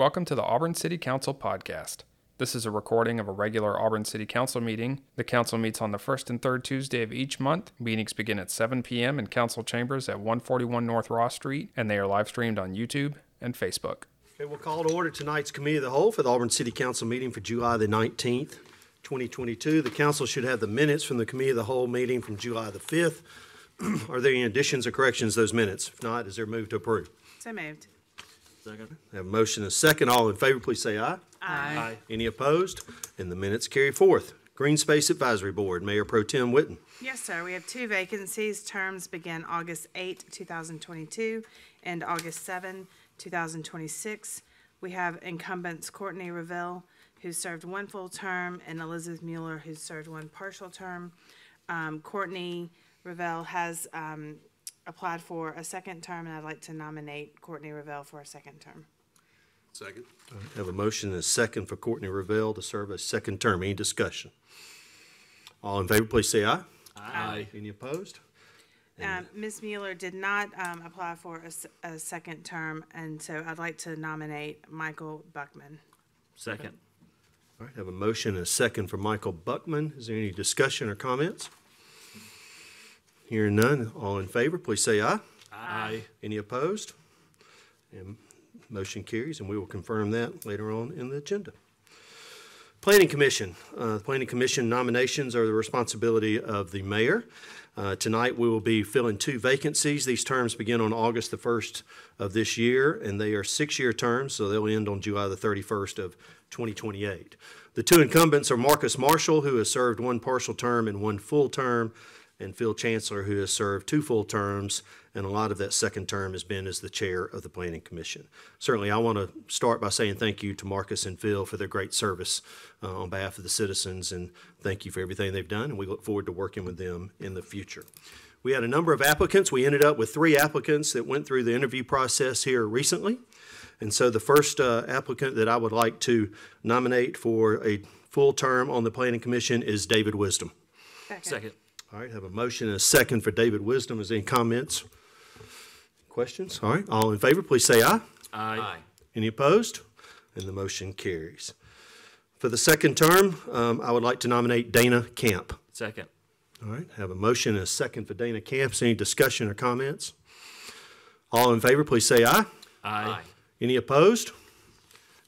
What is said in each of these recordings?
Welcome to the Auburn City Council podcast. This is a recording of a regular Auburn City Council meeting. The council meets on the first and third Tuesday of each month. Meetings begin at 7 p.m. in council chambers at 141 North Ross Street, and they are live streamed on YouTube and Facebook. Okay, we'll call to order tonight's Committee of the Whole for the Auburn City Council meeting for July the 19th, 2022. The council should have the minutes from the Committee of the Whole meeting from July the 5th. Are there any additions or corrections to those minutes? If not, is there a move to approve? So moved. Have a motion and a second. All in favor, please say aye. Aye. Any opposed? And the minutes carry forth. Green Space Advisory Board, Mayor Pro Tem Witten. Yes, sir. We have two vacancies. Terms begin August 8, 2022, and August 7, 2026. We have incumbents Courtney Ravel, who served one full term, and Elizabeth Mueller, who served one partial term. Um, Courtney Ravel has um, applied for a second term, and I'd like to nominate Courtney Ravel for a second term. Second. I Have a motion and a second for Courtney Ravel to serve a second term. Any discussion? All in favor, please say aye. Aye. Any opposed? Um, Ms. Mueller did not um, apply for a s- a second term, and so I'd like to nominate Michael Buckman. Second. All right, I have a motion and a second for Michael Buckman. Is there any discussion or comments? Hearing none, all in favor, please say aye. Aye. Any opposed? And motion carries, and we will confirm that later on in the agenda. Planning Commission. Uh, The Planning Commission nominations are the responsibility of the mayor. Uh, Tonight, we will be filling two vacancies. These terms begin on August the 1st of this year, and they are six-year terms, so they'll end on July the 31st of 2028. The two incumbents are Marcus Marshall, who has served one partial term and one full term, and Phil Chancellor, who has served two full terms, and a lot of that second term has been as the chair of the Planning Commission. Certainly, I want to start by saying thank you to Marcus and Phil for their great service uh, on behalf of the citizens, and thank you for everything they've done, and we look forward to working with them in the future. We had a number of applicants. We ended up with three applicants that went through the interview process here recently. And so the first uh, applicant that I would like to nominate for a full term on the Planning Commission is David Wisdom. Second. All right, have a motion and a second for David Wisdom. Is there any comments? Questions? All right, all in favor, please say aye. Aye. Any opposed? And the motion carries. For the second term, um, I would like to nominate Dana Camp. Second. All right, have a motion and a second for Dana Camp. Any discussion or comments? All in favor, please say aye. Aye. Any opposed?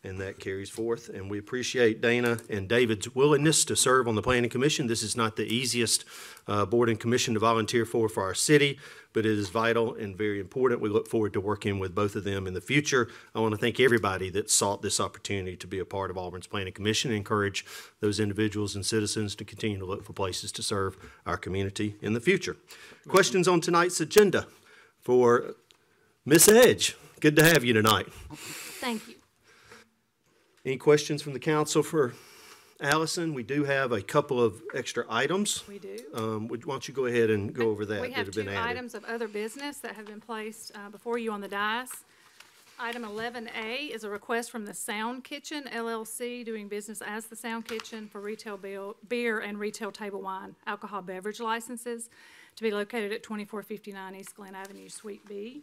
And that carries forth. And we appreciate Dana and David's willingness to serve on the Planning Commission. This is not the easiest uh, board and commission to volunteer for for our city, but it is vital and very important. We look forward to working with both of them in the future. I want to thank everybody that sought this opportunity to be a part of Auburn's Planning Commission and encourage those individuals and citizens to continue to look for places to serve our community in the future. Questions on tonight's agenda for Miss Edge? Good to have you tonight. Thank you. Any questions from the council for Allison? We do have a couple of extra items. We do. Um, would- Why don't you go ahead and go over that We that have have two been added? items of other business that have been placed uh, before you on the dais. Item 11A is a request from the Sound Kitchen LLC, doing business as the Sound Kitchen for retail bill- beer and retail table wine alcohol beverage licenses to be located at 2459 East Glenn Avenue, Suite B.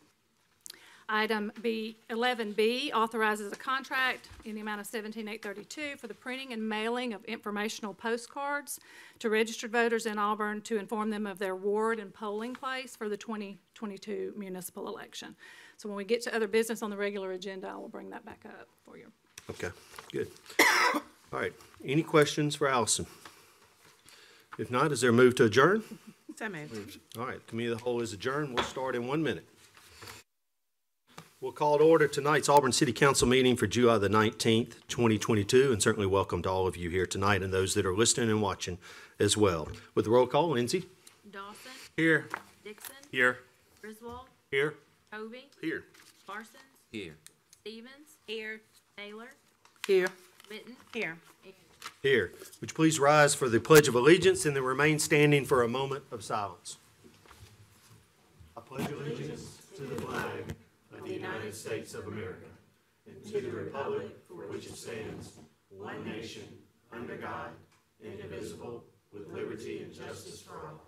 Item B, 11B authorizes a contract in the amount of 17832 for the printing and mailing of informational postcards to registered voters in Auburn to inform them of their ward and polling place for the 2022 municipal election. So when we get to other business on the regular agenda, I will bring that back up for you. Okay, good. All right, any questions for Allison? If not, is there a move to adjourn? So moved. All right, committee of the whole is adjourned. We'll start in one minute. We'll call to order tonight's Auburn City Council meeting for July the 19th, 2022, and certainly welcome to all of you here tonight and those that are listening and watching as well. With the roll call, Lindsay? Dawson, Here. Dixon, Here. Griswold, Here. Hovey, Here. Parsons, Here. Stevens. Here. Taylor, Here. Witten, Here. Here. Would you please rise for the Pledge of Allegiance and then remain standing for a moment of silence? I pledge allegiance to the flag of the United States of America and to the republic for which it stands, one nation, under God, indivisible, with liberty and justice for all.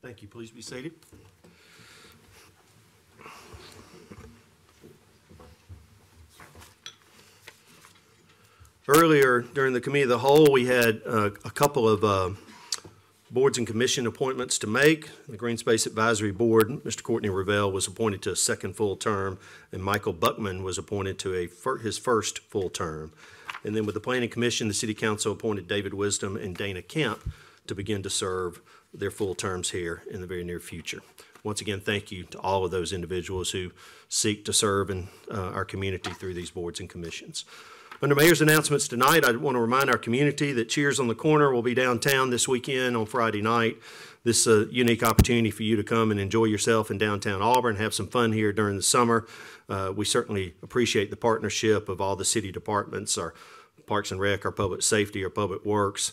Thank you. Please be seated. Earlier during the Committee of the Whole, we had uh, a couple of uh, boards and commission appointments to make. The Green Space Advisory Board, Mr. Courtney Ravel was appointed to a second full term, and Michael Buckman was appointed to a, fir- his first full term. And then with the Planning Commission, the City Council appointed David Wisdom and Dana Camp to begin to serve their full terms here in the very near future. Once again, thank you to all of those individuals who seek to serve in uh, our community through these boards and commissions. Under mayor's announcements tonight, I want to remind our community that Cheers on the Corner will be downtown this weekend on Friday night. This is a unique opportunity for you to come and enjoy yourself in downtown Auburn, have some fun here during the summer. Uh, we certainly appreciate the partnership of all the city departments, our Parks and Rec, our Public Safety, our Public Works,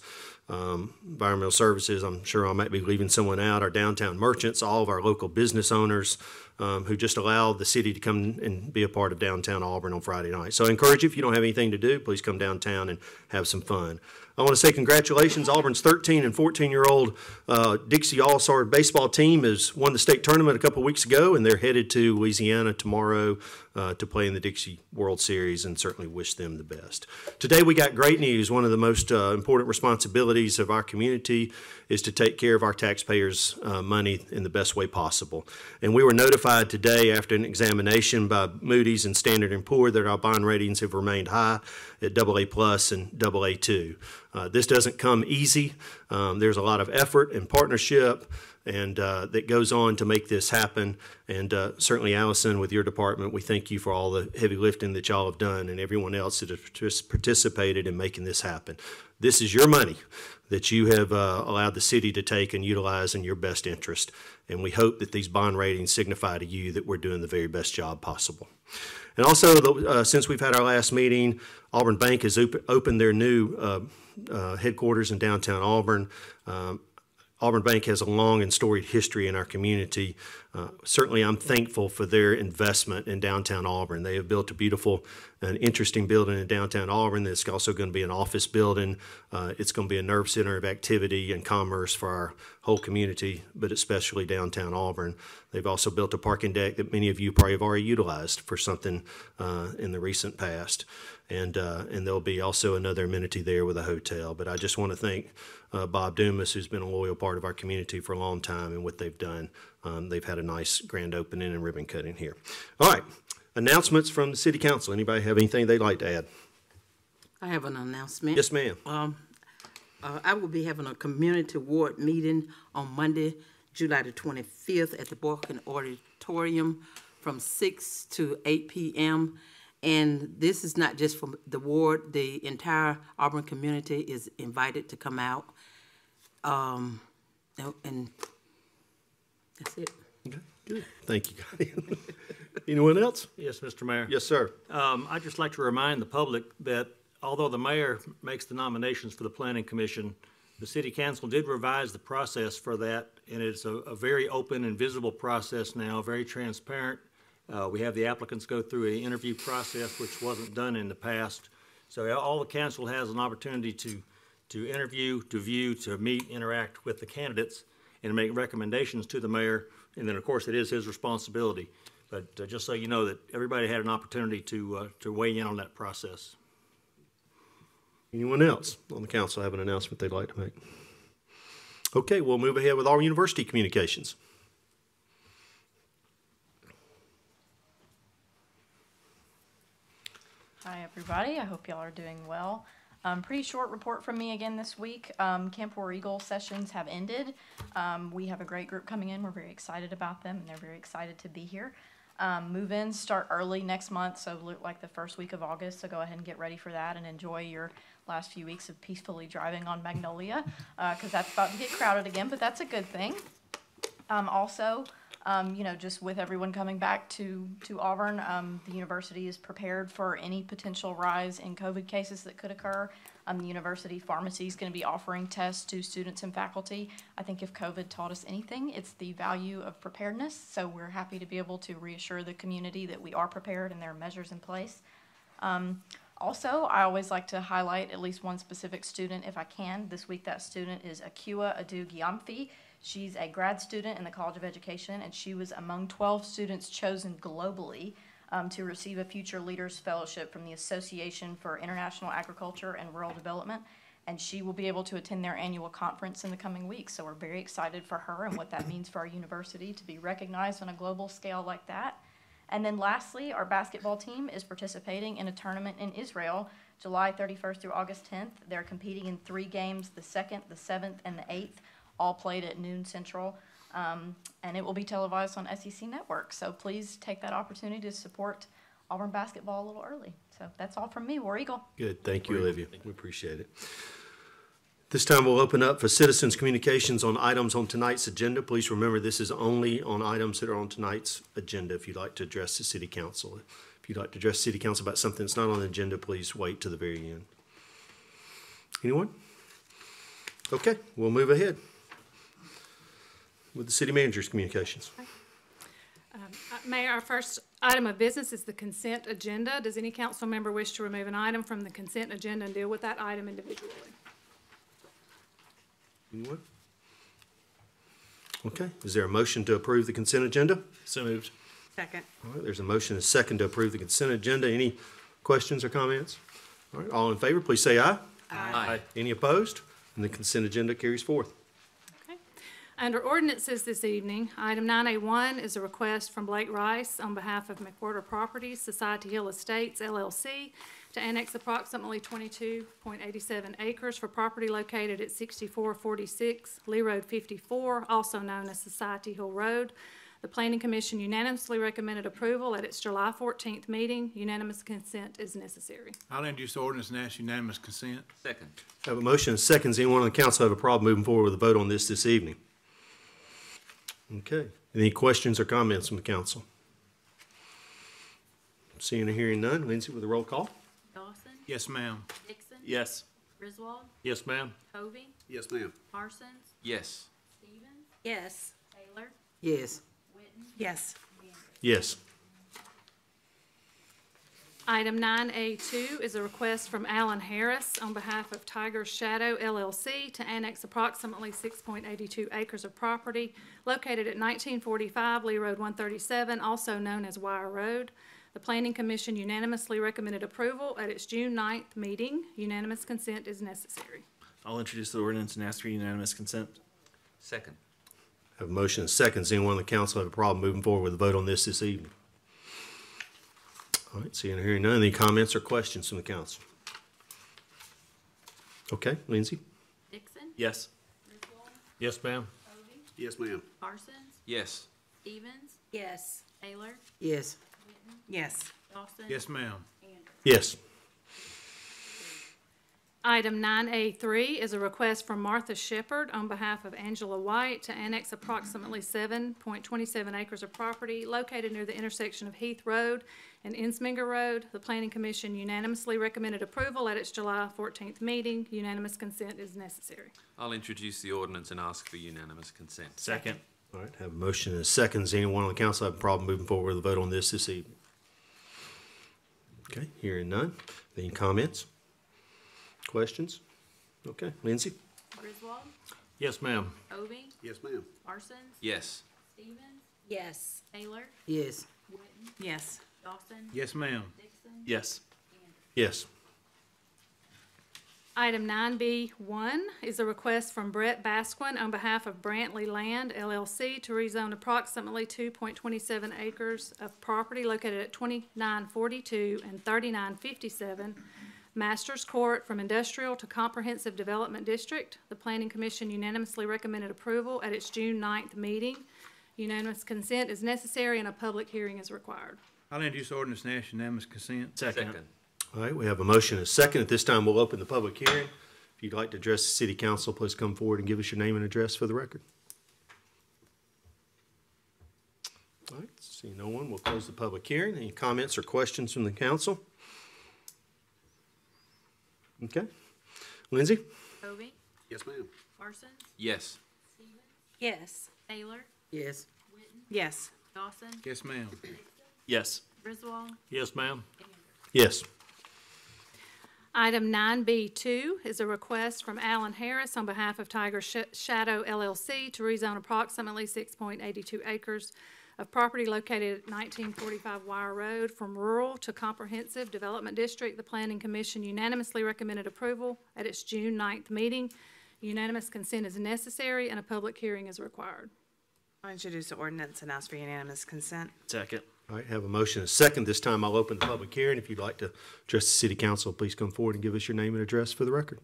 um, Environmental Services. I'm sure I might be leaving someone out. Our downtown merchants, all of our local business owners um, who just allow the city to come and be a part of downtown Auburn on Friday night. So I encourage you, if you don't have anything to do, please come downtown and have some fun. I want to say congratulations. Auburn's 13 and 14 year old uh, Dixie All Star baseball team has won the state tournament a couple weeks ago, and they're headed to Louisiana tomorrow uh, to play in the Dixie World Series, and certainly wish them the best. Today we got great news. One of the most uh, important responsibilities of our community is to take care of our taxpayers' uh, money in the best way possible. And we were notified today after an examination by Moody's and Standard and Poor that our bond ratings have remained high at AA plus and AA two. Uh, this doesn't come easy. Um, there's a lot of effort and partnership and uh, that goes on to make this happen. And uh, certainly, Allison, with your department, we thank you for all the heavy lifting that y'all have done, and everyone else that has partic- participated in making this happen. This is your money that you have uh, allowed the city to take and utilize in your best interest. And we hope that these bond ratings signify to you that we're doing the very best job possible. And also, the- uh, since we've had our last meeting, Auburn Bank has op- opened their new uh, uh, headquarters in downtown Auburn. Um, Auburn Bank has a long and storied history in our community. Uh, certainly, I'm thankful for their investment in downtown Auburn. They have built a beautiful and interesting building in downtown Auburn that's also going to be an office building. Uh, it's going to be a nerve center of activity and commerce for our whole community, but especially downtown Auburn. They've also built a parking deck that many of you probably have already utilized for something uh, in the recent past. And, uh, and there'll be also another amenity there with a hotel. But I just want to thank uh, Bob Dumas, who's been a loyal part of our community for a long time, and what they've done. Um, they've had a nice grand opening and ribbon cutting here. All right, announcements from the city council. Anybody have anything they'd like to add? I have an announcement. Yes, ma'am. Um, uh, I will be having a community ward meeting on Monday, July the twenty-fifth at the Boykin Auditorium from six to eight PM. And this is not just from the ward, the entire Auburn community is invited to come out. Um, and that's it. Okay, good. Thank you, Connie. Anyone else? Yes, Mr. Mayor. Yes, sir. Um, I'd just like to remind the public that although the mayor makes the nominations for the planning commission, the city council did revise the process for that, and it's a, a very open and visible process now, very transparent. Uh, we have the applicants go through an interview process, which wasn't done in the past. So all the council has an opportunity to, to interview, to view, to meet, interact with the candidates, and make recommendations to the mayor. And then, of course, it is his responsibility. But uh, just so you know that everybody had an opportunity to, uh, to weigh in on that process. Anyone else on the council have an announcement they'd like to make? Okay, we'll move ahead with our university communications. Hi, everybody. I hope y'all are doing well. Um, pretty short report from me again this week. Um, Camp War Eagle sessions have ended. Um, we have a great group coming in. We're very excited about them, and they're very excited to be here. Um, move-ins start early next month, so look like the first week of August. So go ahead and get ready for that and enjoy your last few weeks of peacefully driving on Magnolia, because that's about to get crowded again. But that's a good thing. Um, also, um, you know, just with everyone coming back to, to Auburn, um, the university is prepared for any potential rise in COVID cases that could occur. Um, the university pharmacy is going to be offering tests to students and faculty. I think if COVID taught us anything, it's the value of preparedness. So we're happy to be able to reassure the community that we are prepared and there are measures in place. Um, also, I always like to highlight at least one specific student if I can. This week, that student is Akua Adu Gyamfi. She's a grad student in the College of Education, and she was among 12 students chosen globally um, to receive a Future Leaders Fellowship from the Association for International Agriculture and Rural Development. And she will be able to attend their annual conference in the coming weeks. So we're very excited for her and what that means for our university to be recognized on a global scale like that. And then lastly, our basketball team is participating in a tournament in Israel, July 31st through August 10th. They're competing in three games, the 2nd, the 7th, and the 8th, all played at noon central. Um, and it will be televised on SEC Network. So please take that opportunity to support Auburn basketball a little early. So that's all from me, War Eagle. Good, thank you, Olivia. We appreciate it. This time we'll open up for citizens' communications on items on tonight's agenda. Please remember, this is only on items that are on tonight's agenda if you'd like to address the city council. If you'd like to address city council about something that's not on the agenda, please wait to the very end. Anyone? Okay, we'll move ahead with the city manager's communications. Uh, Mayor, our first item of business is the consent agenda. Does any council member wish to remove an item from the consent agenda and deal with that item individually? Anyone? Okay, is there a motion to approve the consent agenda? So moved. Second. All right, there's a motion, and a second to approve the consent agenda. Any questions or comments? All right, all in favor, please say aye. Aye. Any opposed? And the consent agenda carries forth. Okay. Under ordinances this evening, item nine A one is a request from Blake Rice on behalf of McWhorter Properties, Society Hill Estates LLC, to annex approximately twenty-two point eighty-seven acres for property located at sixty-four forty-six Lee Road fifty-four, also known as Society Hill Road. The Planning Commission unanimously recommended approval at its July fourteenth meeting. Unanimous consent is necessary. I'll introduce the ordinance and ask unanimous consent. Second. Have a motion, and seconds. Anyone on the council have a problem moving forward with a vote on this this evening? Okay, any questions or comments from the council? Seeing or hearing none, Lindsay with a roll call? Dawson, Yes, ma'am. Dixon. Yes. Griswold, Yes, ma'am. Hovey, Yes, ma'am. Parsons, Yes. Stevens, Yes. Taylor, Yes. Witten, Yes. Yes. Item nine A two is a request from Alan Harris on behalf of Tiger Shadow LLC to annex approximately six point eighty-two acres of property located at nineteen forty-five Lee Road one thirty-seven, also known as Wire Road. The Planning Commission unanimously recommended approval at its June 9th meeting. Unanimous consent is necessary. I'll introduce the ordinance and ask for unanimous consent. Second. Have a motion, and seconds. Anyone on the council have a problem moving forward with a vote on this this evening? All right, seeing or hearing none, any comments or questions from the council? Okay, Lindsay? Dixon, Yes. Griswold, Yes, ma'am. Hovey, Yes, ma'am. Parsons, Yes. Stevens, Yes. Taylor, Yes. Witten? Yes. Dawson. Yes, ma'am. Yes. Item nine A three is a request from Martha Shepherd on behalf of Angela White to annex approximately seven point twenty-seven acres of property located near the intersection of Heath Road and Ensminger Road. The Planning Commission unanimously recommended approval at its July fourteenth meeting. Unanimous consent is necessary. I'll introduce the ordinance and ask for unanimous consent. Second. All right, have a motion and seconds. Anyone on the council have a problem moving forward with a vote on this this evening? Okay, hearing none. Any comments? Questions? Okay, Lindsay? Griswold, Yes, ma'am. Hovey, Yes, ma'am. Parsons, Yes. Stevens, Yes. Taylor, Yes. Witten, Yes. Dawson. Yes, ma'am. Dixon. Yes. Yes. Item nine B one is a request from Brett Basquin on behalf of Brantley Land LLC to rezone approximately two point twenty-seven acres of property located at twenty-nine forty-two and thirty-nine fifty-seven Masters Court from industrial to comprehensive development district. The Planning Commission unanimously recommended approval at its June 9th meeting. Unanimous consent is necessary and a public hearing is required. I'll introduce ordinance and ask unanimous consent. Second. Second. All right, we have a motion and a second. At this time, we'll open the public hearing. If you'd like to address the city council, please come forward and give us your name and address for the record. All right, seeing no one, we'll close the public hearing. Any comments or questions from the council? Okay. Lindsay? Hovey, Yes, ma'am. Parsons, Yes. Stevens, Yes. Taylor, Yes. Witten, Yes. Dawson, Yes, ma'am. Yes. Griswold, Yes, ma'am. Yes. Item nine B two is a request from Alan Harris on behalf of Tiger Sh- Shadow LLC to rezone approximately six point eighty-two acres of property located at nineteen forty-five Wire Road from rural to comprehensive development district. The Planning Commission unanimously recommended approval at its June 9th meeting. Unanimous consent is necessary and a public hearing is required. I'll introduce the ordinance and ask for unanimous consent. Second. All right, have a motion and a second. This time I'll open the public hearing. If you'd like to address the city council, please come forward and give us your name and address for the record.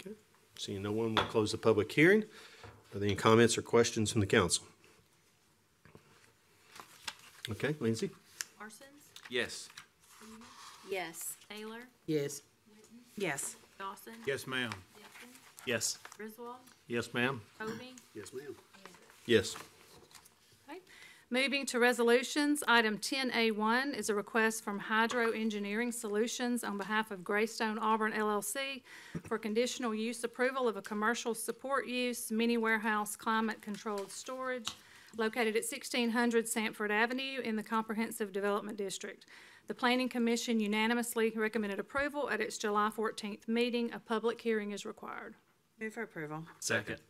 Okay, seeing no one, we'll close the public hearing. Are there any comments or questions from the council? Okay, Lindsay? Parsons? Yes. Yes. Taylor? Yes. Yes. Dawson? Yes, ma'am. Gibson? Yes. Griswold? Yes, ma'am. Hovey? Yes, ma'am. Yes. Okay. Moving to resolutions, item ten A one is a request from Hydro Engineering Solutions on behalf of Greystone Auburn LLC for conditional use approval of a commercial support use mini warehouse climate-controlled storage located at sixteen hundred Sanford Avenue in the Comprehensive Development District. The Planning Commission unanimously recommended approval at its July fourteenth meeting. A public hearing is required. Move for approval. Second.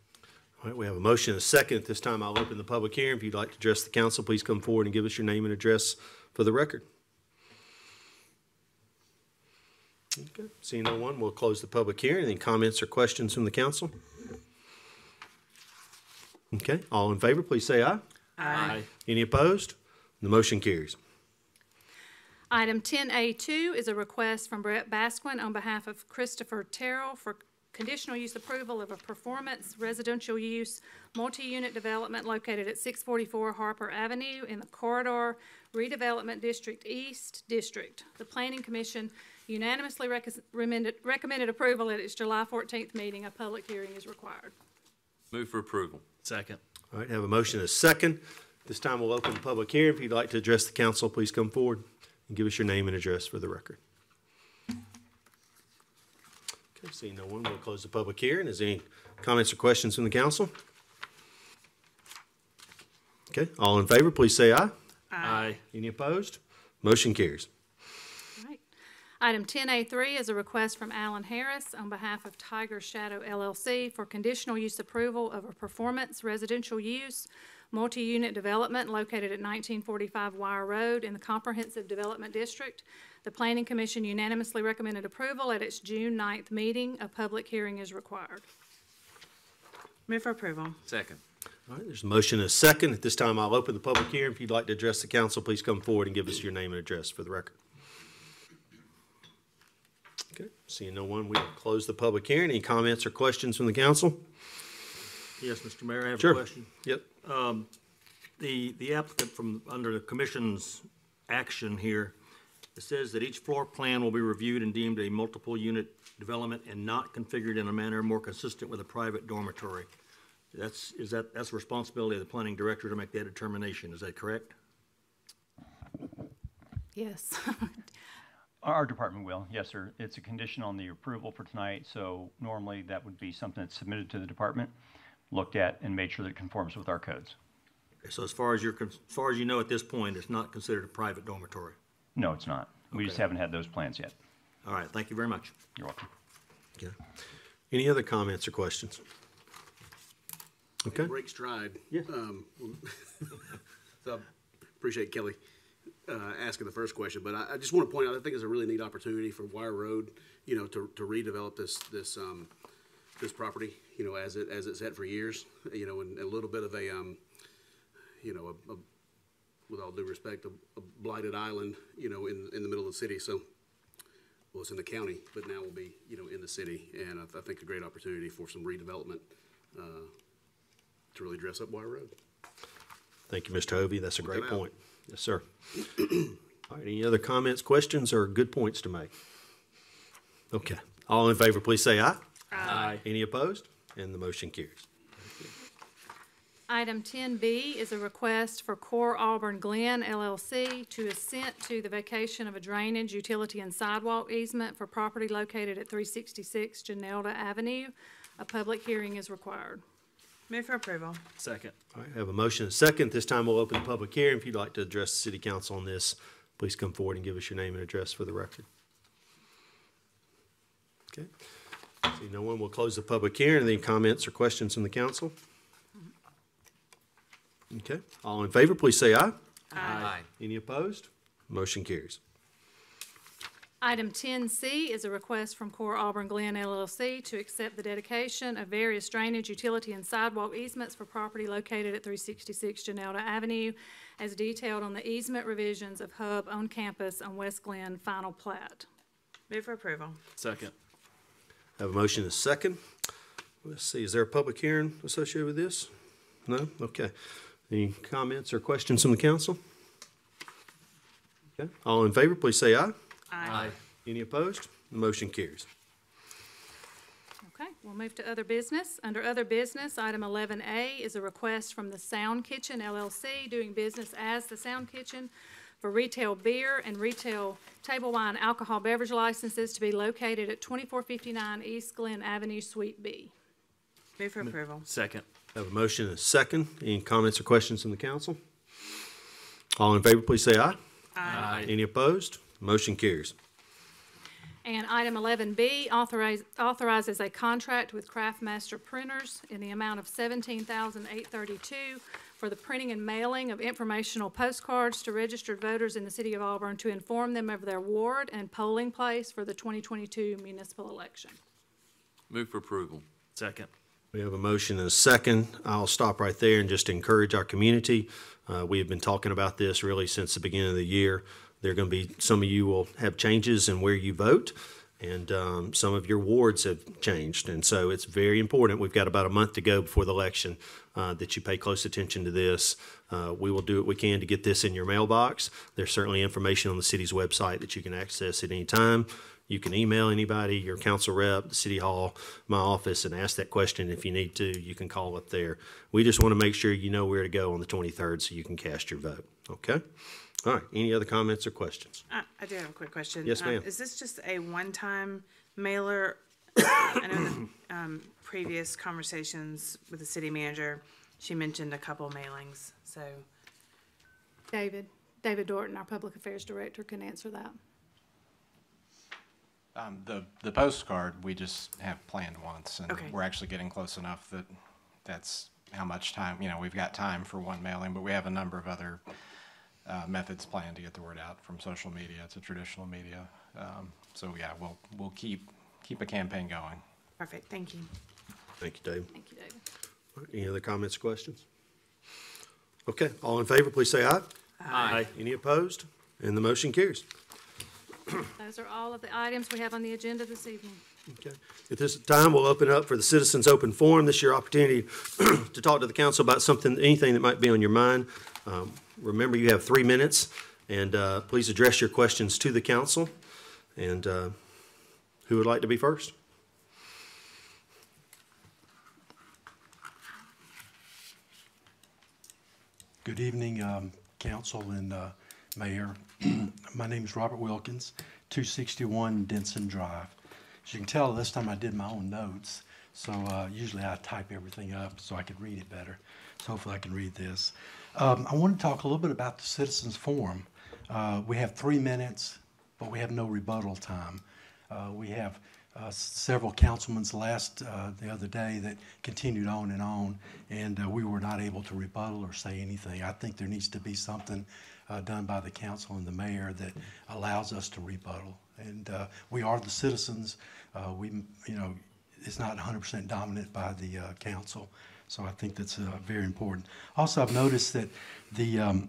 All right, we have a motion and a second. At this time, I'll open the public hearing. If you'd like to address the council, please come forward and give us your name and address for the record. Okay, seeing no one, we'll close the public hearing. Any comments or questions from the council? Okay, all in favor, please say aye. Aye. Any opposed? The motion carries. Item ten A two is a request from Brett Basquin on behalf of Christopher Terrell for conditional use approval of a performance residential use multi-unit development located at six forty-four Harper Avenue in the Corridor Redevelopment District East District. The Planning Commission unanimously rec- recommended, recommended approval at its July fourteenth meeting. A public hearing is required. Move for approval. Second. All right, have a motion and a second. This time, we'll open the public hearing. If you'd like to address the council, please come forward and give us your name and address for the record. Okay, seeing no one, we'll close the public hearing. Is there any comments or questions from the council? Okay, all in favor, please say aye. Aye. Any opposed? Motion carries. All right. Item ten A three is a request from Alan Harris on behalf of Tiger Shadow LLC for conditional use approval of a performance residential use multi-unit development located at nineteen forty-five Wire Road in the Comprehensive Development District. The Planning Commission unanimously recommended approval at its June 9th meeting. A public hearing is required. Move for approval. Second. All right, there's a motion and a second. At this time, I'll open the public hearing. If you'd like to address the council, please come forward and give us your name and address for the record. Okay, seeing no one, we will close the public hearing. Any comments or questions from the council? Yes, Mr. Mayor, I have Sure. a question. Yep. Um, the, the applicant from, under the commission's action here, it says that each floor plan will be reviewed and deemed a multiple unit development and not configured in a manner more consistent with a private dormitory. That's, is that, that's the responsibility of the planning director to make that determination, is that correct? Yes. Our our department will, yes, sir. It's a condition on the approval for tonight, so normally that would be something that's submitted to the department, looked at, and made sure that it conforms with our codes. So as far as you're, as far as you know at this point, it's not considered a private dormitory? No, it's not. We just Okay. haven't had those plans yet. All right, thank you very much. You're welcome. Yeah. Any other comments or questions? Okay, Break stride. Yeah. Um, So I appreciate Kelly uh, asking the first question, but I, I just want to point out, I think it's a really neat opportunity for Wire Road, you know, to, to redevelop this, this, um, this property, you know, as it, as it's had for years, you know, and a little bit of a, um, you know, a, a, with all due respect, a a blighted island, you know, in, in the middle of the city, so, well, it's in the county, but now we'll be, you know, in the city, and I, I think a great opportunity for some redevelopment, uh, to really dress up Wire Road. thank you, Mr. Hovey. That's a Point great that out. point. Yes, sir. All right, any other comments, questions, or good points to make? Okay, all in favor, please say aye. Aye. Any opposed? And the motion carries. Item ten B is a request for Core Auburn Glen LLC to assent to the vacation of a drainage, utility, and sidewalk easement for property located at three sixty-six Genelda Avenue. A public hearing is required. Move for approval. Second. All right, I have a motion and a second. This time we'll open the public hearing. If you'd like to address the city council on this, please come forward and give us your name and address for the record. Okay. See no one, we'll close the public hearing. Any comments or questions from the council? Okay, all in favor, please say aye. Aye. Any opposed? Motion carries. Item ten C is a request from Core Auburn Glen LLC to accept the dedication of various drainage, utility, and sidewalk easements for property located at three sixty-six Genelda Avenue as detailed on the easement revisions of Hub on campus on West Glenn final plat. Move for approval. Second. Have a motion and a second. Let's see, is there a public hearing associated with this? No? Okay. Any comments or questions from the council? Okay, all in favor, please say aye. Aye. Any opposed? The Motion carries. Okay, we'll move to other business. Under other business, item eleven A is a request from the Sound Kitchen LLC doing business as the Sound Kitchen for retail beer and retail table wine alcohol beverage licenses to be located at twenty-four fifty-nine East Glenn Avenue, Suite B. Move for approval. Second. Have a motion and a second. Any comments or questions from the council? All in favor, please say aye. Aye. Any opposed? Motion carries. And item eleven B authorize, authorizes a contract with Craftmaster Printers in the amount of seventeen thousand eight thirty-two for the printing and mailing of informational postcards to registered voters in the city of Auburn to inform them of their ward and polling place for the twenty twenty-two municipal election. Move for approval. Second. We have a motion and a second. I'll stop right there and just encourage our community. Uh, we have been talking about this really since the beginning of the year. There are going to be, some of you will have changes in where you vote, and um, some of your wards have changed. And so it's very important. We've got about a month to go before the election uh, that you pay close attention to this. Uh, we will do what we can to get this in your mailbox. There's certainly information on the city's website that you can access at any time. You can email anybody, your council rep, the city hall, my office, and ask that question if you need to. You can call up there. We just want to make sure you know where to go on the 23rd so you can cast your vote. Okay? All right. Any other comments or questions? I, I do have a quick question. Yes, Um, ma'am. Is this just a one-time mailer? I know the, um, previous conversations with the city manager, she mentioned a couple mailings, so. David, David Dorton, our Public Affairs Director, can answer that. Um, the, the postcard, we just have planned once, and Okay. we're actually getting close enough that that's how much time, you know, we've got time for one mailing, but we have a number of other, uh, methods planned to get the word out, from social media to traditional media. Um, so yeah, we'll, we'll keep, keep a campaign going. Perfect, thank you. Thank you, Dave. Thank you, David. Any other comments or questions? Okay. All in favor, please say aye. Aye. Any opposed? And the motion carries. Those are all of the items we have on the agenda this evening. Okay. At this time, we'll open up for the citizens' open forum. This is your opportunity to talk to the council about something, anything that might be on your mind. Um, Remember, you have three minutes, and uh, please address your questions to the council. And uh, who would like to be first? Good evening, um, council and, uh, mayor. My name is Robert Wilkins, two sixty-one Denson Drive. As you can tell, this time I did my own notes, so, uh, usually I type everything up so I could read it better. So hopefully I can read this. Um, I want to talk a little bit about the citizens forum. Uh, we have three minutes, but we have no rebuttal time. Uh, we have uh, several councilmen's last, uh, the other day that continued on and on, and uh, we were not able to rebuttal or say anything. I think there needs to be something uh, done by the council and the mayor that allows us to rebuttal. And uh, we are the citizens. Uh, We, you know, it's not 100% dominant by the uh, council, so I think that's uh, very important. Also, I've noticed that the, um,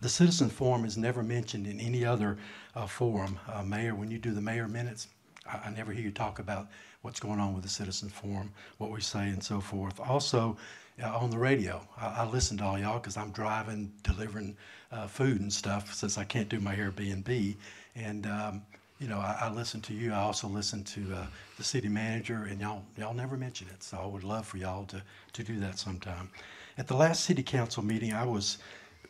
the citizen forum is never mentioned in any other uh, forum. Mayor, when you do the mayor minutes, I, I never hear you talk about what's going on with the citizen forum, what we say and so forth. Also, on the radio, I, I listen to all y'all because I'm driving, delivering uh, food and stuff since I can't do my Airbnb. And, um, you know, I, I listen to you. I also listen to uh, the city manager, and y'all, y'all never mention it. So I would love for y'all to, to do that sometime. At the last city council meeting, I was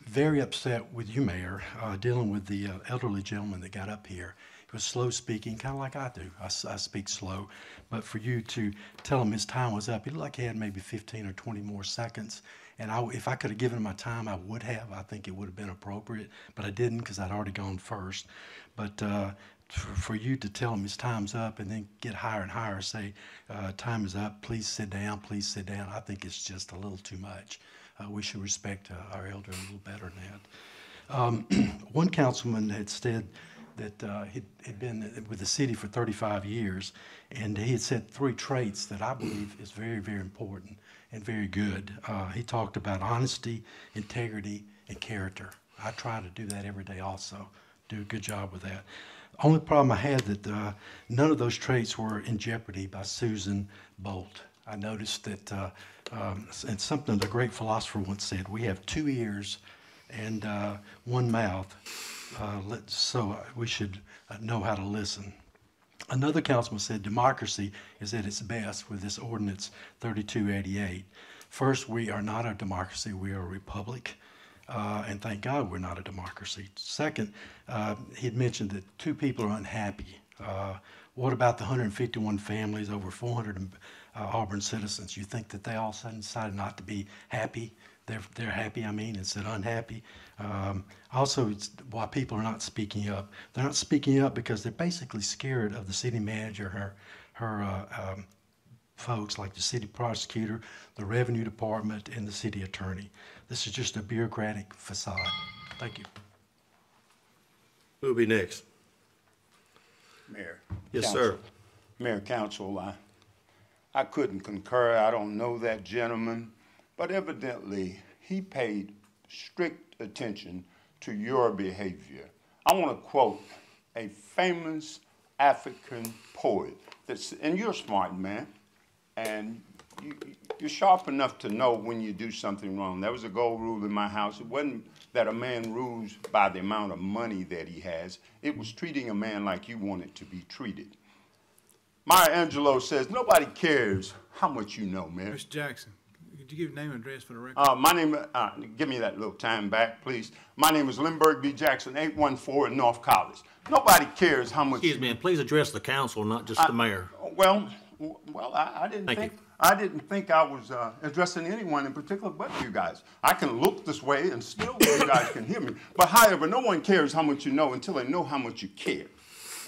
very upset with you, Mayor, uh, dealing with the uh, elderly gentleman that got up here. Was slow speaking, kind of like I do. I speak slow. But for you to tell him his time was up, he looked like he had maybe 15 or 20 more seconds. And I, if I could have given him my time, I would have. I think it would have been appropriate, but I didn't because I'd already gone first. But uh, for, for you to tell him his time's up and then get higher and higher, say, uh, time is up, please sit down, please sit down, I think it's just a little too much. uh, we should respect uh, our elder a little better than that. Um, one councilman had said that uh, he'd, had been with the city for 35 years, and he had said three traits that I believe is very, very important and very good. Uh, he talked about honesty, integrity, and character. I try to do that every day also. Do a good job with that. Only problem I had that uh, none of those traits were in jeopardy by Susan Bolt. I noticed that, uh, um, and something the great philosopher once said, we have two ears and uh, one mouth, uh, let, so we should uh, know how to listen. Another councilman said democracy is at its best with this ordinance 3288. First, we are not a democracy, we are a republic. Uh, and thank God we're not a democracy. Second, uh, he had mentioned that two people are unhappy. Uh, what about the 151 families, over 400 uh, Auburn citizens? You think that they all of a sudden decided not to be happy? They're, they're happy, I mean, instead of unhappy. Um, also, it's why people are not speaking up. They're not speaking up because they're basically scared of the city manager, her, her uh, um, folks like the city prosecutor, the revenue department, and the city attorney. This is just a bureaucratic facade. Thank you. Who will be next? Mayor. Yes, Council. sir. Mayor, Council, I, I couldn't concur. I don't know that gentleman, but evidently he paid strict attention to your behavior. I want to quote a famous African poet that's, and you're a smart man, and you, you're sharp enough to know when you do something wrong. There was a gold rule in my house. It wasn't that a man rules by the amount of money that he has. It was treating a man like you wanted to be treated. Maya Angelou says, nobody cares how much you know, man. Mr. Jackson, could you give your name and address for the record? Uh, my name, uh, give me that little time back, please. My name is Lindbergh B. Jackson, 814 in North College. Nobody cares how much. Excuse me, and please address the council, not just the mayor. Well, well, I, I didn't Thank think, you. I didn't think I was uh, addressing anyone in particular but you guys. I can look this way and still you guys can hear me. But however, no one cares how much you know until they know how much you care.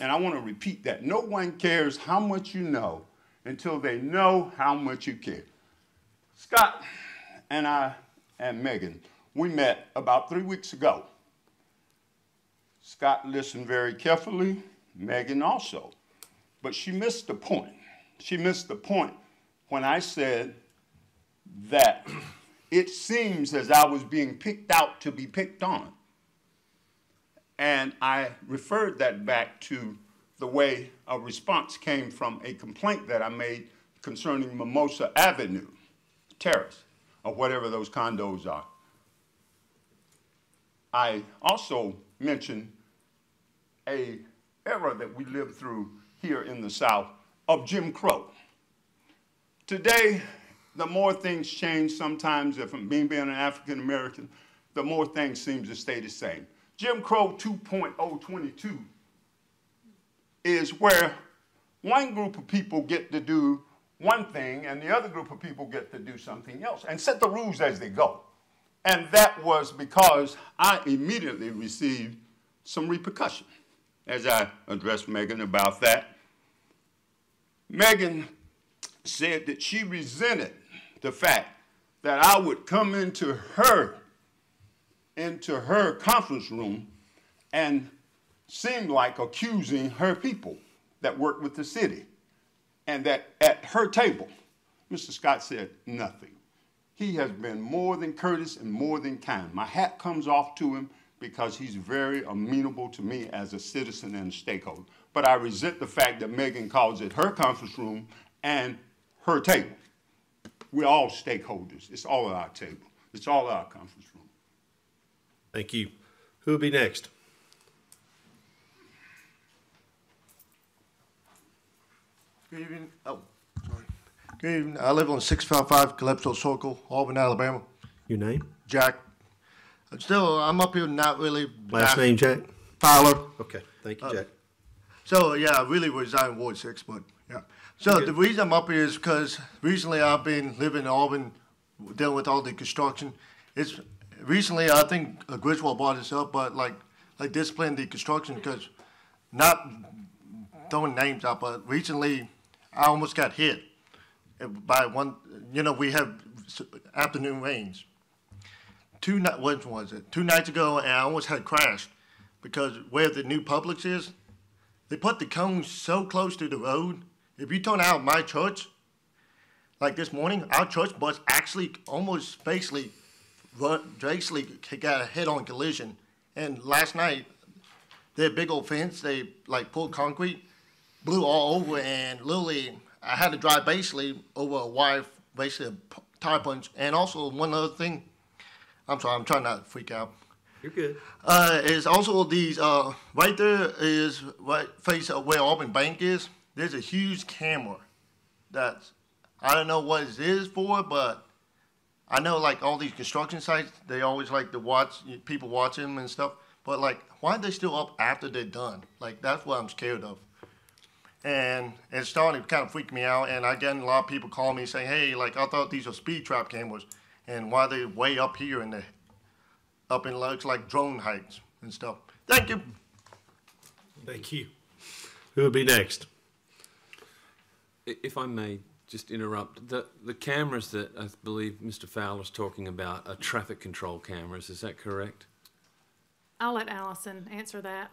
And I want to repeat that. No one cares how much you know until they know how much you care. Scott and I and Megan, we met about three weeks ago. Scott listened very carefully, Megan also. But she missed the point. She missed the point when I said that it seems as I was being picked out to be picked on. And I referred that back to the way a response came from a complaint that I made concerning Mimosa Avenue Terrace, or whatever those condos are. I also mentioned a era that we lived through here in the South of Jim Crow. Today, the more things change sometimes, if I'm being, being an African American, the more things seem to stay the same. Jim Crow 2.022 is where one group of people get to do one thing and the other group of people get to do something else and set the rules as they go. And that was because I immediately received some repercussion as I addressed Megan about that. Megan said that she resented the fact that I would come into her into her conference room and seem like accusing her people that work with the city. And that at her table, Mr. Scott said nothing. He has been more than courteous and more than kind. My hat comes off to him because he's very amenable to me as a citizen and a stakeholder. But I resent the fact that Megan calls it her conference room and her table. We're all stakeholders. It's all at our table. It's all at our conference room. Thank you. Who will be next? Good evening. Oh, sorry. Good evening. I live on 655 Calypso Circle, Auburn, Alabama. Your name? Jack. Uh, Still, I'm up here not really. Last name, Jack? Fowler. Okay, thank you, Uh, Jack. So, yeah, I really reside in Ward 6, but yeah. So, the reason I'm up here is because recently I've been living in Auburn, dealing with all the construction. It's recently, I think uh, Griswold brought this up, but like, like discipline the construction because not throwing names out, but recently I almost got hit by one. You know, we have afternoon rains, two night, what was it? Two nights ago, and I almost had crashed because where the new Publix is, they put the cones so close to the road. If you turn out my church, like this morning, our church bus actually almost basically basically got a head-on collision. And last night, their big old fence, they like pulled concrete, blew all over, and literally, I had to drive basically over a wire, basically a p- tire punch. And also one other thing, I'm sorry, I'm trying not to freak out. You're good. Uh, is also these uh, right there is right face of where Auburn Bank is. There's a huge camera that's I don't know what it is for, but I know like all these construction sites, they always like to watch people watch them and stuff. But like, why are they still up after they're done? Like that's what I'm scared of. And it started to kind of freak me out. And I get a lot of people calling me saying, "Hey, like I thought these were speed trap cameras, and why they way up here in the up in looks like drone heights and stuff." Thank you. Thank you. Who will be next? If I may just interrupt, the, the cameras that I believe Mr. Fowler's talking about are traffic control cameras, is that correct? I'll let Allison answer that.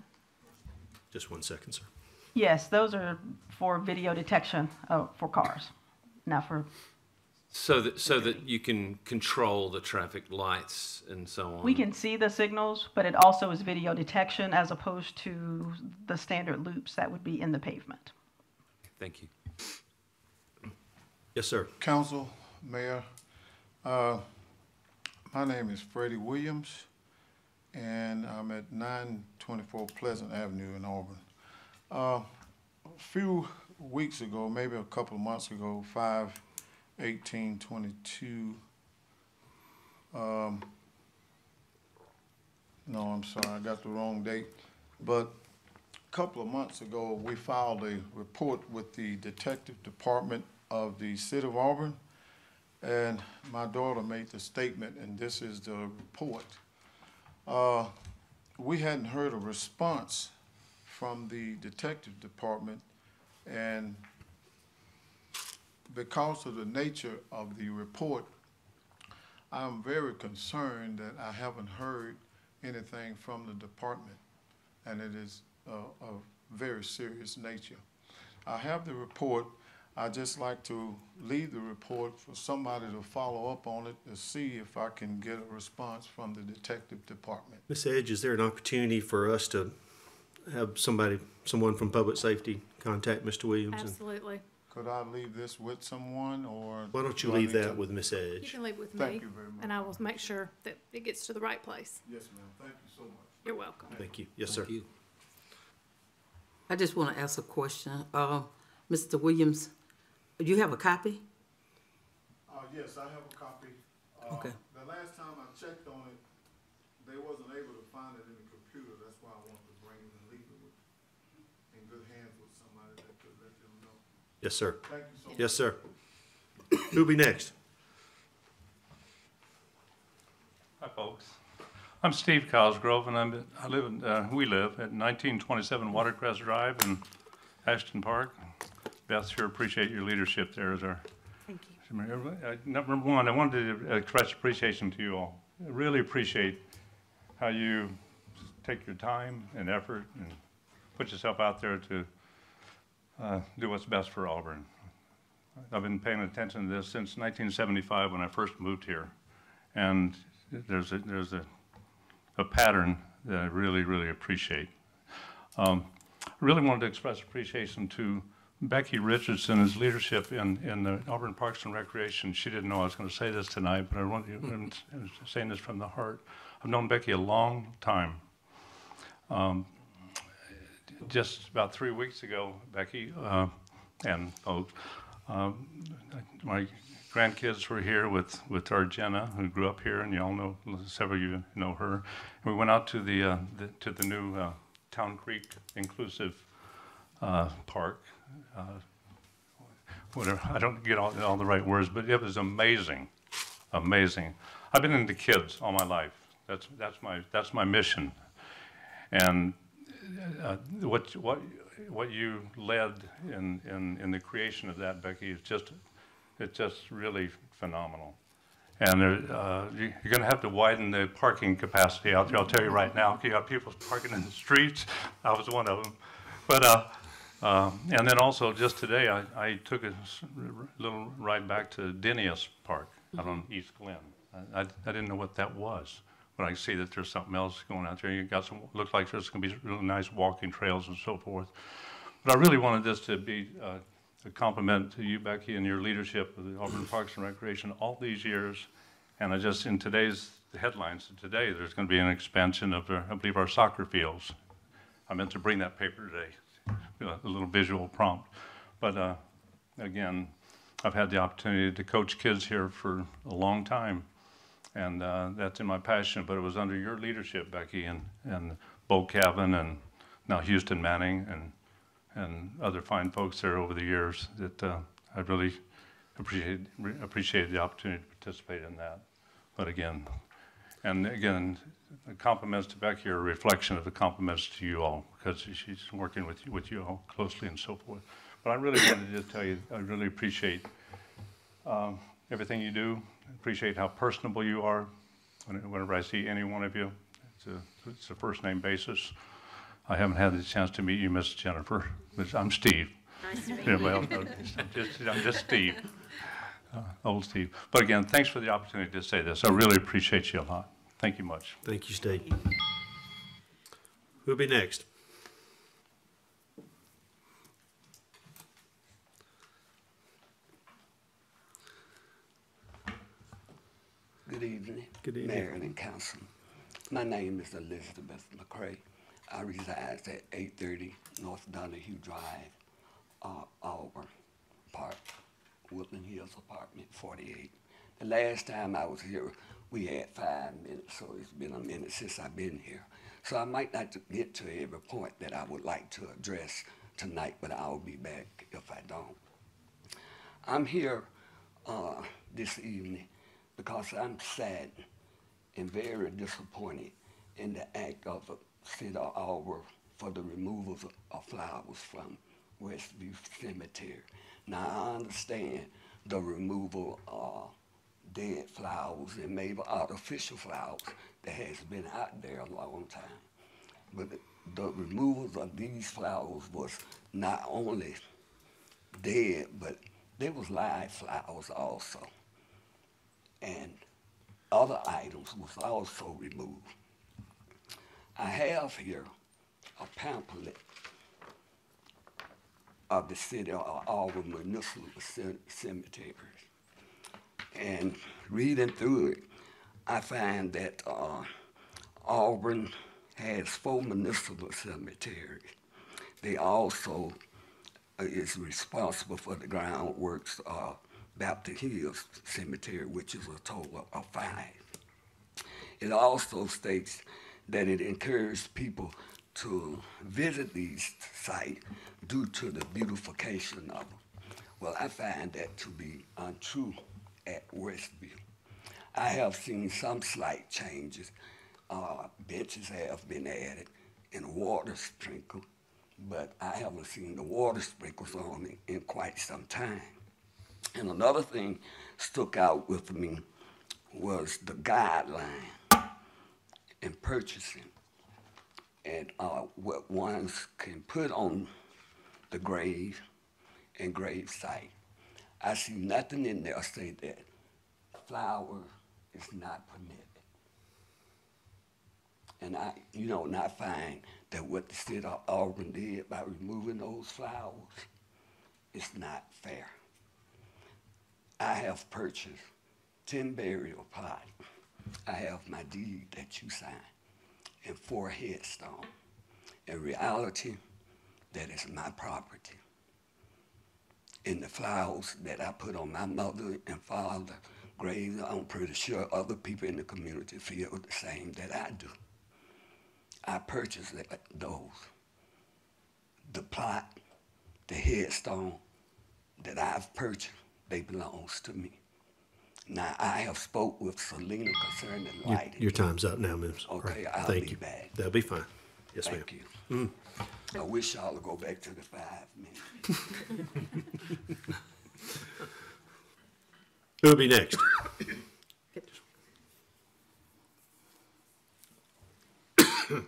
Just one second, sir. Yes, those are for video detection uh, for cars, not for, So that, so that you can control the traffic lights and so on? we can see the signals, but it also is video detection as opposed to the standard loops that would be in the pavement. Thank you. Yes, sir. Council, Mayor, uh, my name is Freddie Williams, and I'm at nine twenty-four Pleasant Avenue in Auburn. Uh, a few weeks ago, maybe a couple of months ago, five eighteen twenty-two, um, no, I'm sorry, I got the wrong date, but a couple of months ago, we filed a report with the Detective Department of the City of Auburn, and my daughter made the statement, and this is the report. Uh, we hadn't heard a response from the Detective Department, and because of the nature of the report, I'm very concerned that I haven't heard anything from the department, and it is uh, of very serious nature. I have the report. I'd just like to leave the report for somebody to follow up on it to see if I can get a response from the detective department. Ms. Edge, is there an opportunity for us to have somebody, someone from public safety contact Mr. Williams? and- Absolutely. Could I leave this with someone, or? Why don't you do I leave need that to- with Miss Edge? You Edge? can leave with me. Thank you very much. And I will make sure that it gets to the right place. Yes, ma'am. Thank you so much. You're welcome. Thank you. Yes, sir. Thank you. I just want to ask a question. Uh, Mr. Williams, do you have a copy? Uh, yes, I have a copy. Uh, Okay. The last time I checked on it, they wasn't able to find it in the computer, that's why I wanted to bring it and leave it with, in good hands with somebody that could let them know. Yes, sir. Thank you so much. Yes, sir. Who'll be next? Hi, folks. I'm Steve Cosgrove, and I'm, I live, in, uh, we live at 1927 Watercress Drive in Ashton Park. Beth, sure appreciate your leadership there as our. Thank you. Uh, Number one, I wanted to express appreciation to you all. I really appreciate how you take your time and effort and put yourself out there to uh, do what's best for Auburn. I've been paying attention to this since 1975 when I first moved here. And there's a, there's a, a pattern that I really, really appreciate. Um, I really wanted to express appreciation to Becky Richardson's leadership in, in the Auburn Parks and Recreation. She didn't know I was going to say this tonight, but I want I'm saying this from the heart. I've known Becky a long time. Um, just about three weeks ago, Becky uh, and folks, um, my grandkids were here with, with our Jenna, who grew up here, and you all know, several of you know her. And we went out to the, uh, the to the new uh, Town Creek Inclusive uh, Park. Uh, whatever, I don't get all, all the right words, but it was amazing, amazing. I've been into kids all my life. That's, that's, my, that's my mission. And uh, what, what, what you led in, in, in the creation of that, Becky, is just, it's just really phenomenal. And uh, you- you're going to have to widen the parking capacity out there, I'll tell you right now. You got people parking in the streets, I was one of them. But, uh, uh, and then also, just today, I, I took a little ride back to Denius Park out on East Glenn. I, I I didn't know what that was, but I see that there's something else going out there. You got some, looks like there's going to be really nice walking trails and so forth. But I really wanted this to be uh, a compliment to you, Becky, and your leadership of the Auburn Parks and Recreation all these years. And I just, in today's headlines today, there's going to be an expansion of, I believe, our soccer fields. I meant to bring that paper today, a little visual prompt. But uh, again, I've had the opportunity to coach kids here for a long time. And uh, that's in my passion, but it was under your leadership, Becky, and, and Bo Cavan, and now Houston Manning, and, and other fine folks there over the years that uh, I really appreciate, appreciated the opportunity to participate in that. But again, and again, the compliments to Becky are a reflection of the compliments to you all, because she's working with you, with you all closely and so forth. But I really wanted to tell you, I really appreciate um, everything you do. Appreciate how personable you are. Whenever I see any one of you, it's a, it's a first name basis. I haven't had the chance to meet you, Miss Jennifer. but I'm Steve. Nice to meet you. else knows- I'm just, I'm just Steve, uh, old Steve. But again, thanks for the opportunity to say this. I really appreciate you a lot. Thank you much. Thank you, Steve. Who'll be next? Good evening. Good evening. Mayor and council. My name is Elizabeth McCray. I reside at eight thirty North Donahue Drive, uh, Auburn Park, Woodland Hills Apartment forty-eight. The last time I was here, we had five minutes, so it's been a minute since I've been here. So I might not get to every point that I would like to address tonight, but I'll be back if I don't. I'm here uh, this evening because I'm sad and very disappointed in the act of the city for the removal of- of flowers from Westview Cemetery. Now, I understand the removal of dead flowers and maybe artificial flowers that has been out there a long time. But the, the removal of these flowers was not only dead, but there was live flowers also. And other items was also removed. I have here a pamphlet of the city of Auburn Municipal Ce- Cemetery. And reading through it, I find that uh, Auburn has four municipal cemeteries. They also uh, is responsible for the groundworks of Baptist Hills Cemetery, which is a total of five. It also states that it encourages people to visit these sites due to the beautification of them. Well, I find that to be untrue at Westview. I have seen some slight changes. Uh, benches have been added and water sprinkled, but I haven't seen the water sprinkles on it in quite some time. And another thing stuck out with me was the guideline in purchasing and uh, what ones can put on the grave and grave site. I see nothing in there say that flower is not permitted. And I, you know, I find that what the state of Auburn did by removing those flowers is not fair. I have purchased ten burial plots. I have my deed that you signed and four headstones. In reality, that is my property. And the flowers that I put on my mother and father graves, I'm pretty sure other people in the community feel the same that I do. I purchased those. The plot, the headstone that I've purchased, they belongs to me. Now I have spoke with Selena concerning your, lighting. Your, time's up now, Mims. Okay, right. I'll Thank be you. back. That'll be fine. Yes, Thank ma'am. you. Mm. I wish y'all would go back to the five minutes. Who'll be next?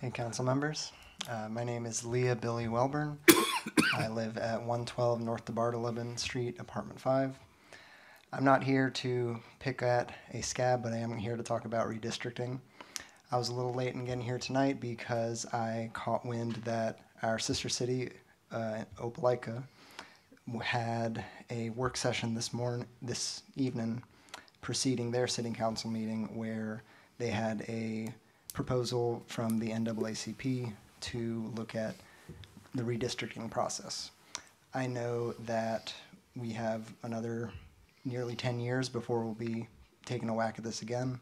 hey, council members. Uh, my name is Leah Billy Welburn. I live at 112 North Debardeleben Street, Apartment 5. I'm not here to pick at a scab, but I am here to talk about redistricting. I was a little late in getting here tonight because I caught wind that our sister city, uh, Opelika, had a work session this morning, this evening, preceding their city council meeting where they had a proposal from the NAACP to look at the redistricting process. I know that we have another nearly 10 years before we'll be taking a whack at this again.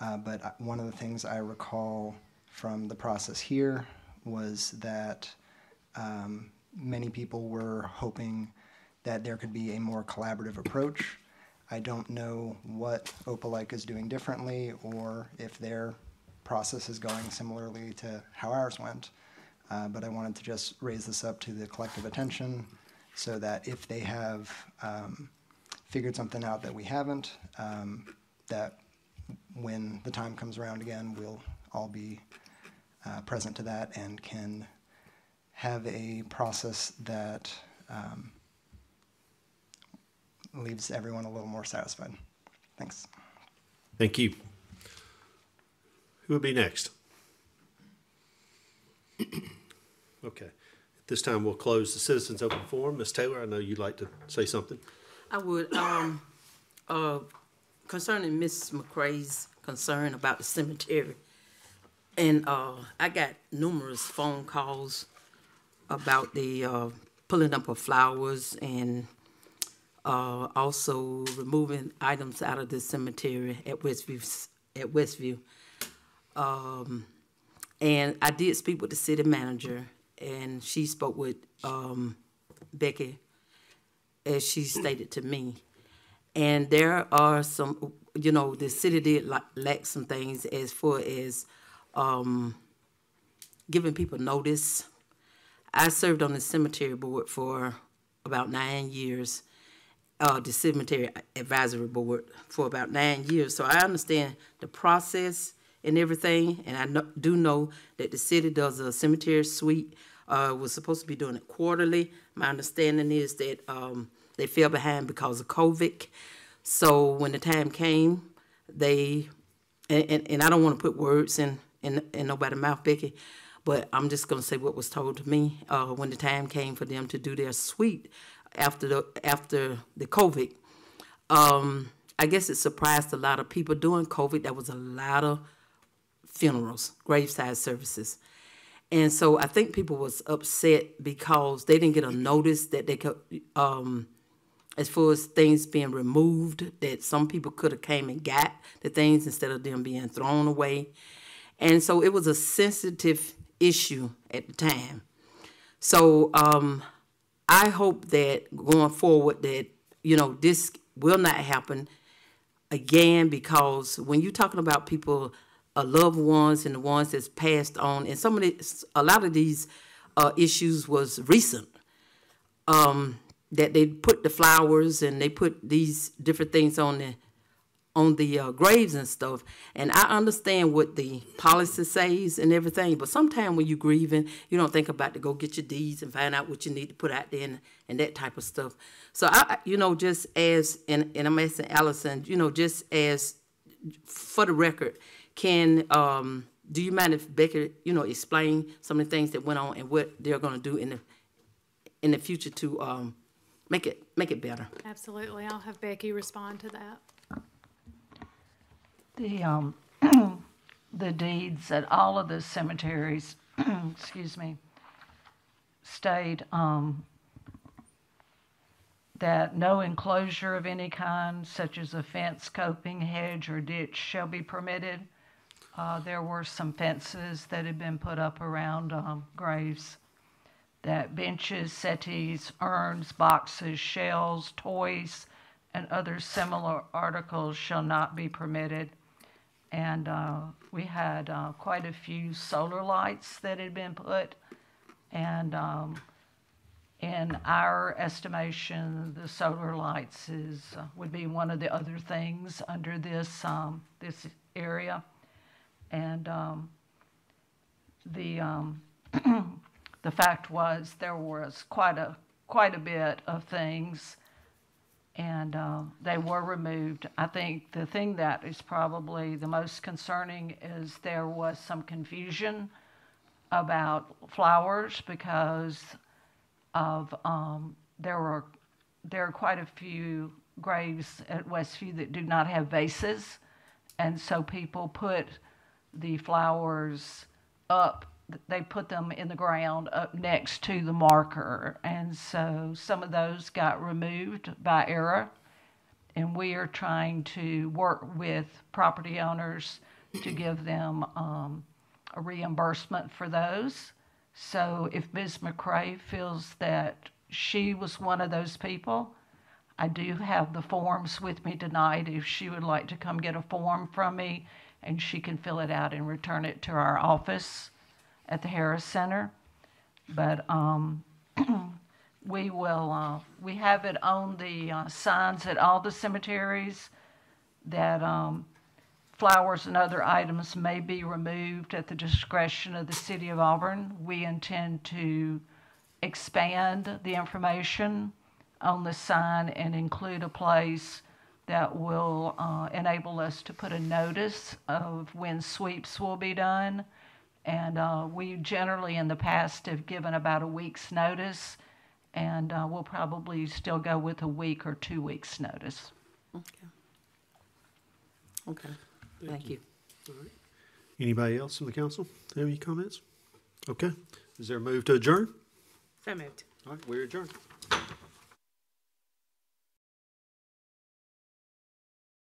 Uh, but one of the things I recall from the process here was that um, many people were hoping that there could be a more collaborative approach. I don't know what Opelika is doing differently or if their process is going similarly to how ours went. Uh, but I wanted to just raise this up to the collective attention so that if they have um, figured something out that we haven't, um, that when the time comes around again, we'll all be uh, present to that and can have a process that um, leaves everyone a little more satisfied. Thanks. Thank you. Who would be next? Okay. At this time, we'll close the citizens' open forum. Ms. Taylor, I know you'd like to say something. I would, um, uh, concerning Miss McCray's concern about the cemetery. And, uh, I got numerous phone calls about the, uh, pulling up of flowers and, uh, also removing items out of the cemetery at Westview, at Westview. Um, and I did speak with the city manager, and she spoke with, um, Becky as she stated to me. And there are some, you know, the city did la- lack some things as far as um, giving people notice. I served on the cemetery board for about nine years, uh, the cemetery advisory board for about nine years. So I understand the process and everything, and I know, do know that the city does a cemetery suite. Uh, was supposed to be doing it quarterly. My understanding is that um, they fell behind because of COVID. So when the time came, they and, and, and I don't want to put words in in, in nobody's mouth, Becky, but I'm just going to say what was told to me uh, when the time came for them to do their suite after the after the COVID. Um, I guess it surprised a lot of people during COVID. There was a lot of funerals, graveside services. And so I think people was upset because they didn't get a notice that they could, um, as far as things being removed, that some people could have came and got the things instead of them being thrown away. And so it was a sensitive issue at the time. So um, I hope that going forward that, you know, this will not happen again because when you're talking about people uh, loved ones and the ones that's passed on, and some of the, a lot of these uh, issues was recent. Um, that they put the flowers and they put these different things on the on the uh, graves and stuff. And I understand what the policy says and everything, but sometimes when you're grieving, you don't think about to go get your deeds and find out what you need to put out there and, and that type of stuff. So I, you know, just as and, and I'm asking Allison, you know, just as for the record, can um, do you mind if Becky, you know, explain some of the things that went on and what they're going to do in the in the future to um, make it make it better? Absolutely. I'll have Becky respond to that. The, um, the deeds at all of the cemeteries, excuse me, state, um, that no enclosure of any kind, such as a fence, coping, hedge, or ditch, shall be permitted. Uh, there were some fences that had been put up around, um, graves. That benches, settees, urns, boxes, shells, toys, and other similar articles shall not be permitted. And uh, we had uh, quite a few solar lights that had been put. And um, In our estimation, the solar lights is, uh, would be one of the other things under this, um, this area. And, um, the, um, the fact was, there was quite a, quite a bit of things, and, uh, they were removed. I think the thing that is probably the most concerning is there was some confusion about flowers because of, um, there were, there are quite a few graves at Westview that do not have vases. And so people put the flowers up, they put them in the ground up next to the marker. And so some of those got removed by error. And we are trying to work with property owners to give them, um, a reimbursement for those. So if Ms. McCray feels that she was one of those people, I do have the forms with me tonight if she would like to come get a form from me and she can fill it out and return it to our office at the Harris Center. But um, we will, uh, we have it on the uh, signs at all the cemeteries that um, flowers and other items may be removed at the discretion of the city of Auburn. We intend to expand the information on the sign and include a place that will uh, enable us to put a notice of when sweeps will be done. And uh, we generally in the past have given about a week's notice, and uh, we'll probably still go with a week or two weeks' notice. Okay. Okay, thank you. Anybody else from the council have any comments? Okay. Is there a move to adjourn? So moved. All right, we're adjourned.